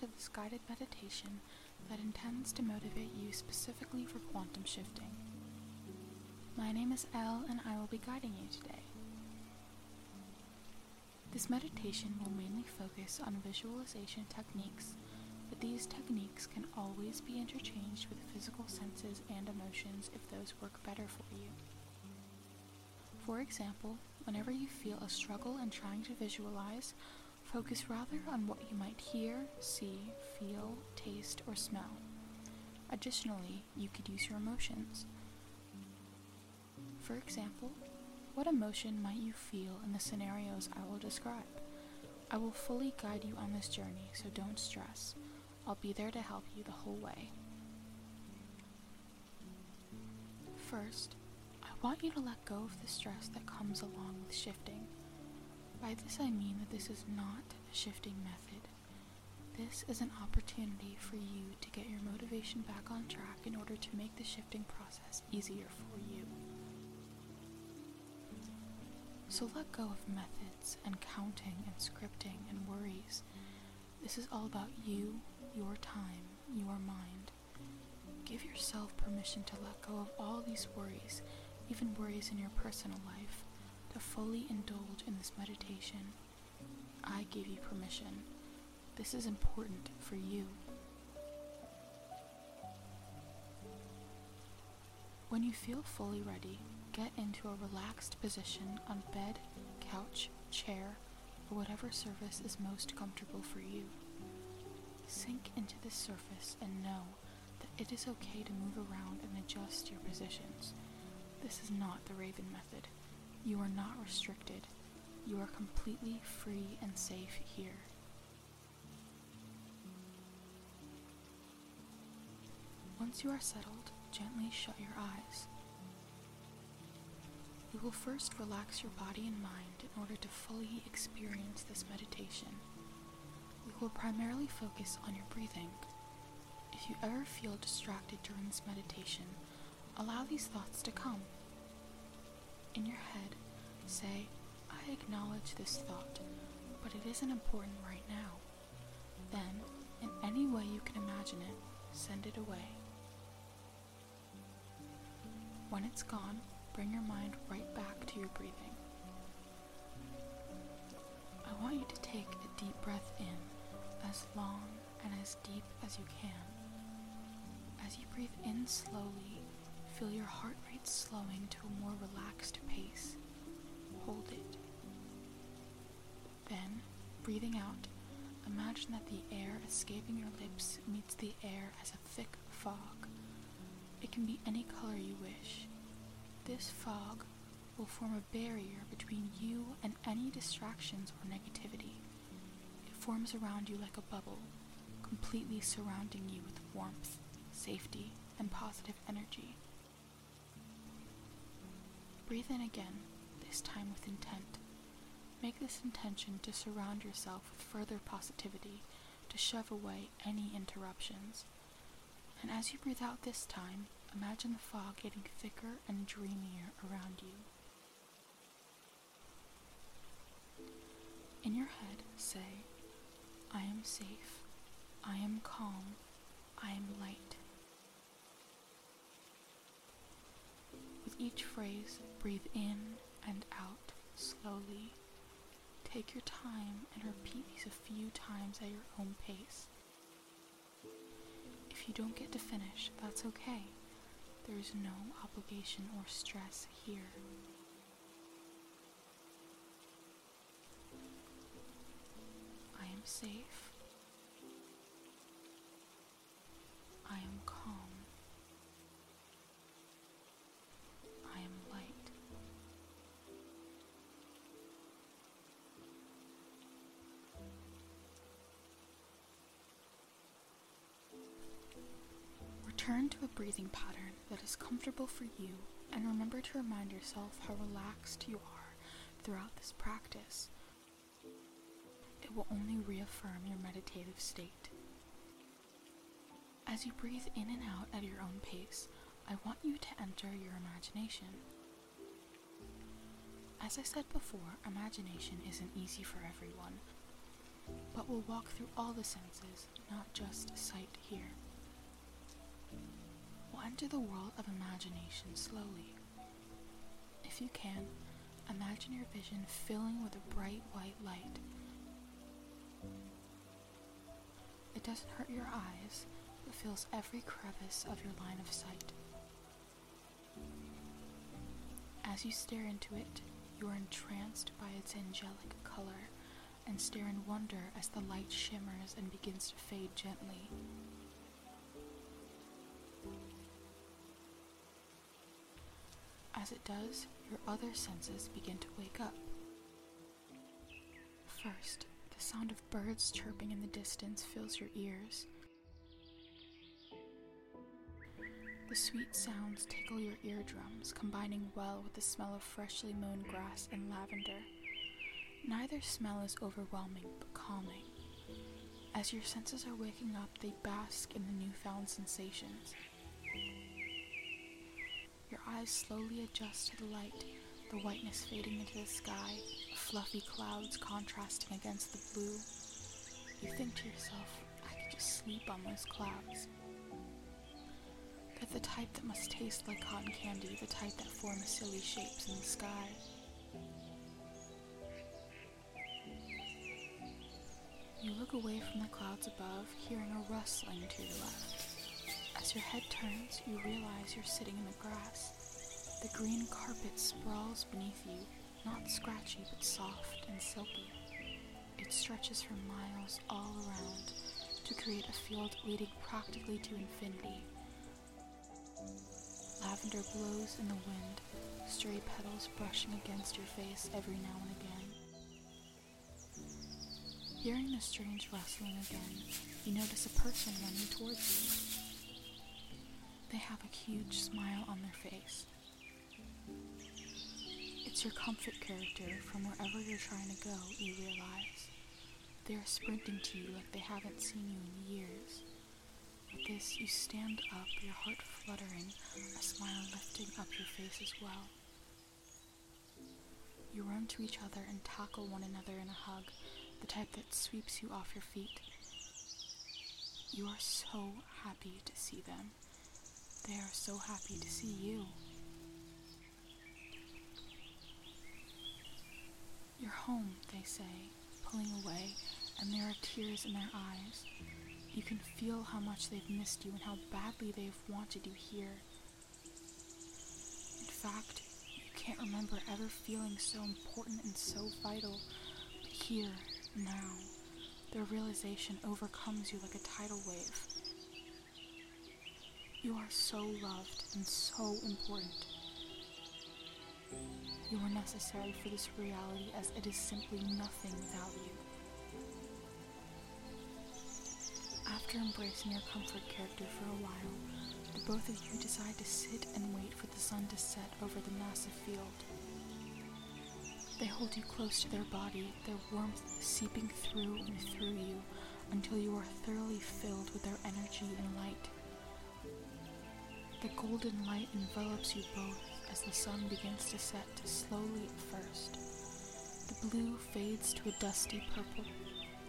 to this guided meditation that intends to motivate you specifically for quantum shifting. My name is Elle and I will be guiding you today. This meditation will mainly focus on visualization techniques, but these techniques can always be interchanged with physical senses and emotions if those work better for you. For example, whenever you feel a struggle in trying to visualize, focus rather on what you might hear, see, feel, taste, or smell. Additionally, you could use your emotions. For example, what emotion might you feel in the scenarios I will describe? I will fully guide you on this journey, so don't stress. I'll be there to help you the whole way. First, I want you to let go of the stress that comes along with shifting. By this I mean that this is not a shifting method. This is an opportunity for you to get your motivation back on track in order to make the shifting process easier for you. So let go of methods and counting and scripting and worries. This is all about you, your time, your mind. Give yourself permission to let go of all these worries, even worries in your personal life, fully indulge in this meditation. I give you permission. This is important for you. When you feel fully ready, get into a relaxed position on bed, couch, chair, or whatever surface is most comfortable for you. Sink into this surface and know that it is okay to move around and adjust your positions. This is not the Raven method. You are not restricted. You are completely free and safe here. Once you are settled, gently shut your eyes. You will first relax your body and mind in order to fully experience this meditation. We will primarily focus on your breathing. If you ever feel distracted during this meditation, allow these thoughts to come. In your head, say, I acknowledge this thought, but it isn't important right now. Then, in any way you can imagine it, send it away. When it's gone, bring your mind right back to your breathing. I want you to take a deep breath in, as long and as deep as you can. As you breathe in slowly, feel your heart rate slowing to a more relaxed pace. Hold it. Then, breathing out, imagine that the air escaping your lips meets the air as a thick fog. It can be any color you wish. This fog will form a barrier between you and any distractions or negativity. It forms around you like a bubble, completely surrounding you with warmth, safety, and positive energy. Breathe in again, this time with intent. Make this intention to surround yourself with further positivity, to shove away any interruptions. And as you breathe out this time, imagine the fog getting thicker and dreamier around you. In your head, say, I am safe, I am calm, I am light. With each phrase, breathe in and out slowly. Take your time and repeat these a few times at your own pace. If you don't get to finish, that's okay. There is no obligation or stress here. I am safe. Return to a breathing pattern that is comfortable for you and remember to remind yourself how relaxed you are throughout this practice. It will only reaffirm your meditative state. As you breathe in and out at your own pace, I want you to enter your imagination. As I said before, imagination isn't easy for everyone. But we'll walk through all the senses, not just sight here. Enter the world of imagination slowly. If you can, imagine your vision filling with a bright white light. It doesn't hurt your eyes, but fills every crevice of your line of sight. As you stare into it, you are entranced by its angelic color and stare in wonder as the light shimmers and begins to fade gently. As it does, your other senses begin to wake up. First, the sound of birds chirping in the distance fills your ears. The sweet sounds tickle your eardrums, combining well with the smell of freshly mown grass and lavender. Neither smell is overwhelming but calming. As your senses are waking up, they bask in the newfound sensations. Eyes slowly adjust to the light, the whiteness fading into the sky, fluffy clouds contrasting against the blue. You think to yourself, I could just sleep on those clouds. They're the type that must taste like cotton candy, the type that forms silly shapes in the sky. You look away from the clouds above, hearing a rustling to your left. As your head turns, you realize you're sitting in the grass. The green carpet sprawls beneath you, not scratchy but soft and silky. It stretches for miles all around to create a field leading practically to infinity. Lavender blows in the wind, stray petals brushing against your face every now and again. Hearing the strange rustling again, you notice a person running towards you. They have a huge smile on their face. It's your comfort character from wherever you're trying to go, you realize. They are sprinting to you like they haven't seen you in years. With this, you stand up, your heart fluttering, a smile lifting up your face as well. You run to each other and tackle one another in a hug, the type that sweeps you off your feet. You are so happy to see them. They are so happy to see you. You're home, they say, pulling away, and there are tears in their eyes. You can feel how much they've missed you and how badly they've wanted you here. In fact, you can't remember ever feeling so important and so vital, but here, now, the realization overcomes you like a tidal wave. You are so loved and so important. You are necessary for this reality as it is simply nothing without you. After embracing your comfort character for a while, the both of you decide to sit and wait for the sun to set over the massive field. They hold you close to their body, their warmth seeping through and through you until you are thoroughly filled with their energy and light. The golden light envelops you both as the sun begins to set slowly at first. The blue fades to a dusty purple.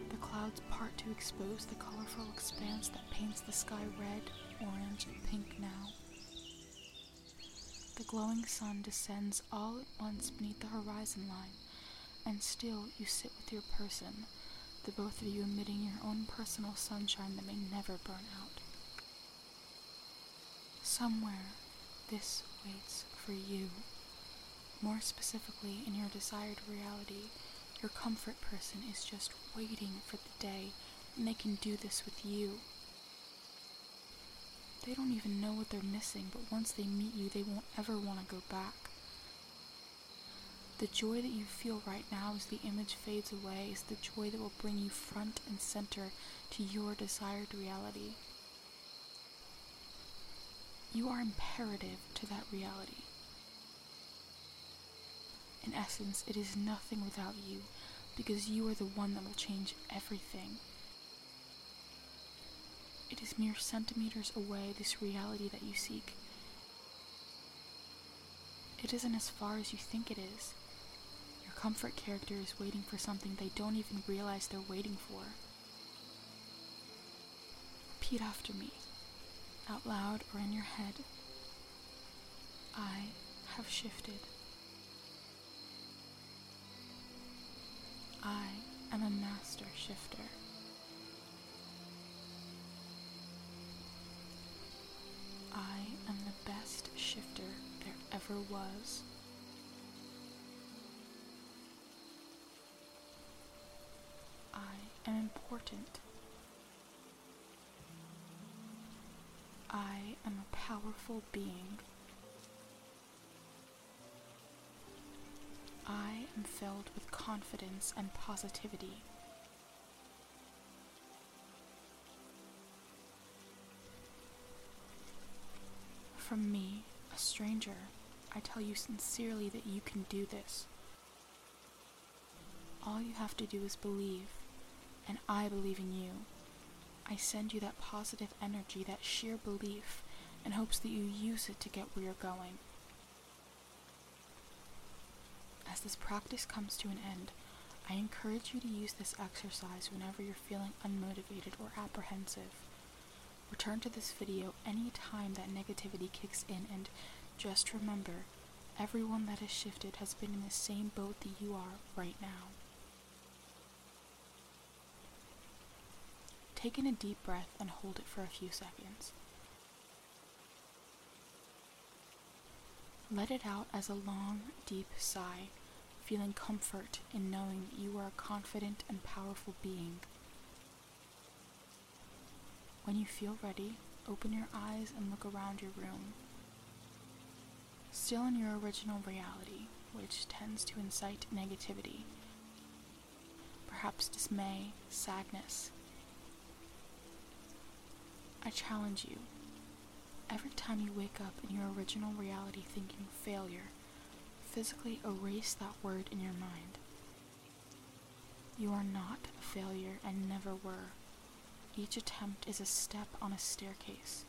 The clouds part to expose the colorful expanse that paints the sky red, orange, and pink now. The glowing sun descends all at once beneath the horizon line, and still you sit with your person, the both of you emitting your own personal sunshine that may never burn out. Somewhere, this waits for you. More specifically, in your desired reality, your comfort person is just waiting for the day when they can do this with you. They don't even know what they're missing, but once they meet you, they won't ever want to go back. The joy that you feel right now as the image fades away is the joy that will bring you front and center to your desired reality. You are imperative to that reality. In essence, it is nothing without you, because you are the one that will change everything. It is mere centimeters away, this reality that you seek. It isn't as far as you think it is. Your comfort character is waiting for something they don't even realize they're waiting for. Repeat after me, out loud or in your head. I have shifted. I am a master shifter. I am the best shifter there ever was. I am important. I am a powerful being. I am filled with confidence and positivity. From me, a stranger, I tell you sincerely that you can do this. All you have to do is believe, and I believe in you. I send you that positive energy, that sheer belief, in hopes that you use it to get where you're going. As this practice comes to an end, I encourage you to use this exercise whenever you're feeling unmotivated or apprehensive. Return to this video any time that negativity kicks in and just remember, everyone that has shifted has been in the same boat that you are right now. Take in a deep breath and hold it for a few seconds. Let it out as a long, deep sigh, feeling comfort in knowing that you are a confident and powerful being. When you feel ready, open your eyes and look around your room. Still in your original reality, which tends to incite negativity, perhaps dismay, sadness, I challenge you. Every time you wake up in your original reality thinking failure, physically erase that word in your mind. You are not a failure and never were. Each attempt is a step on a staircase.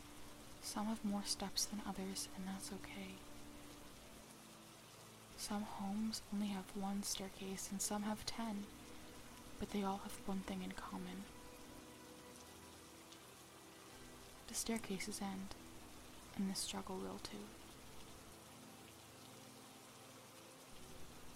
Some have more steps than others, and that's okay. Some homes only have one staircase and some have ten, but they all have one thing in common The staircases end, and the struggle will too.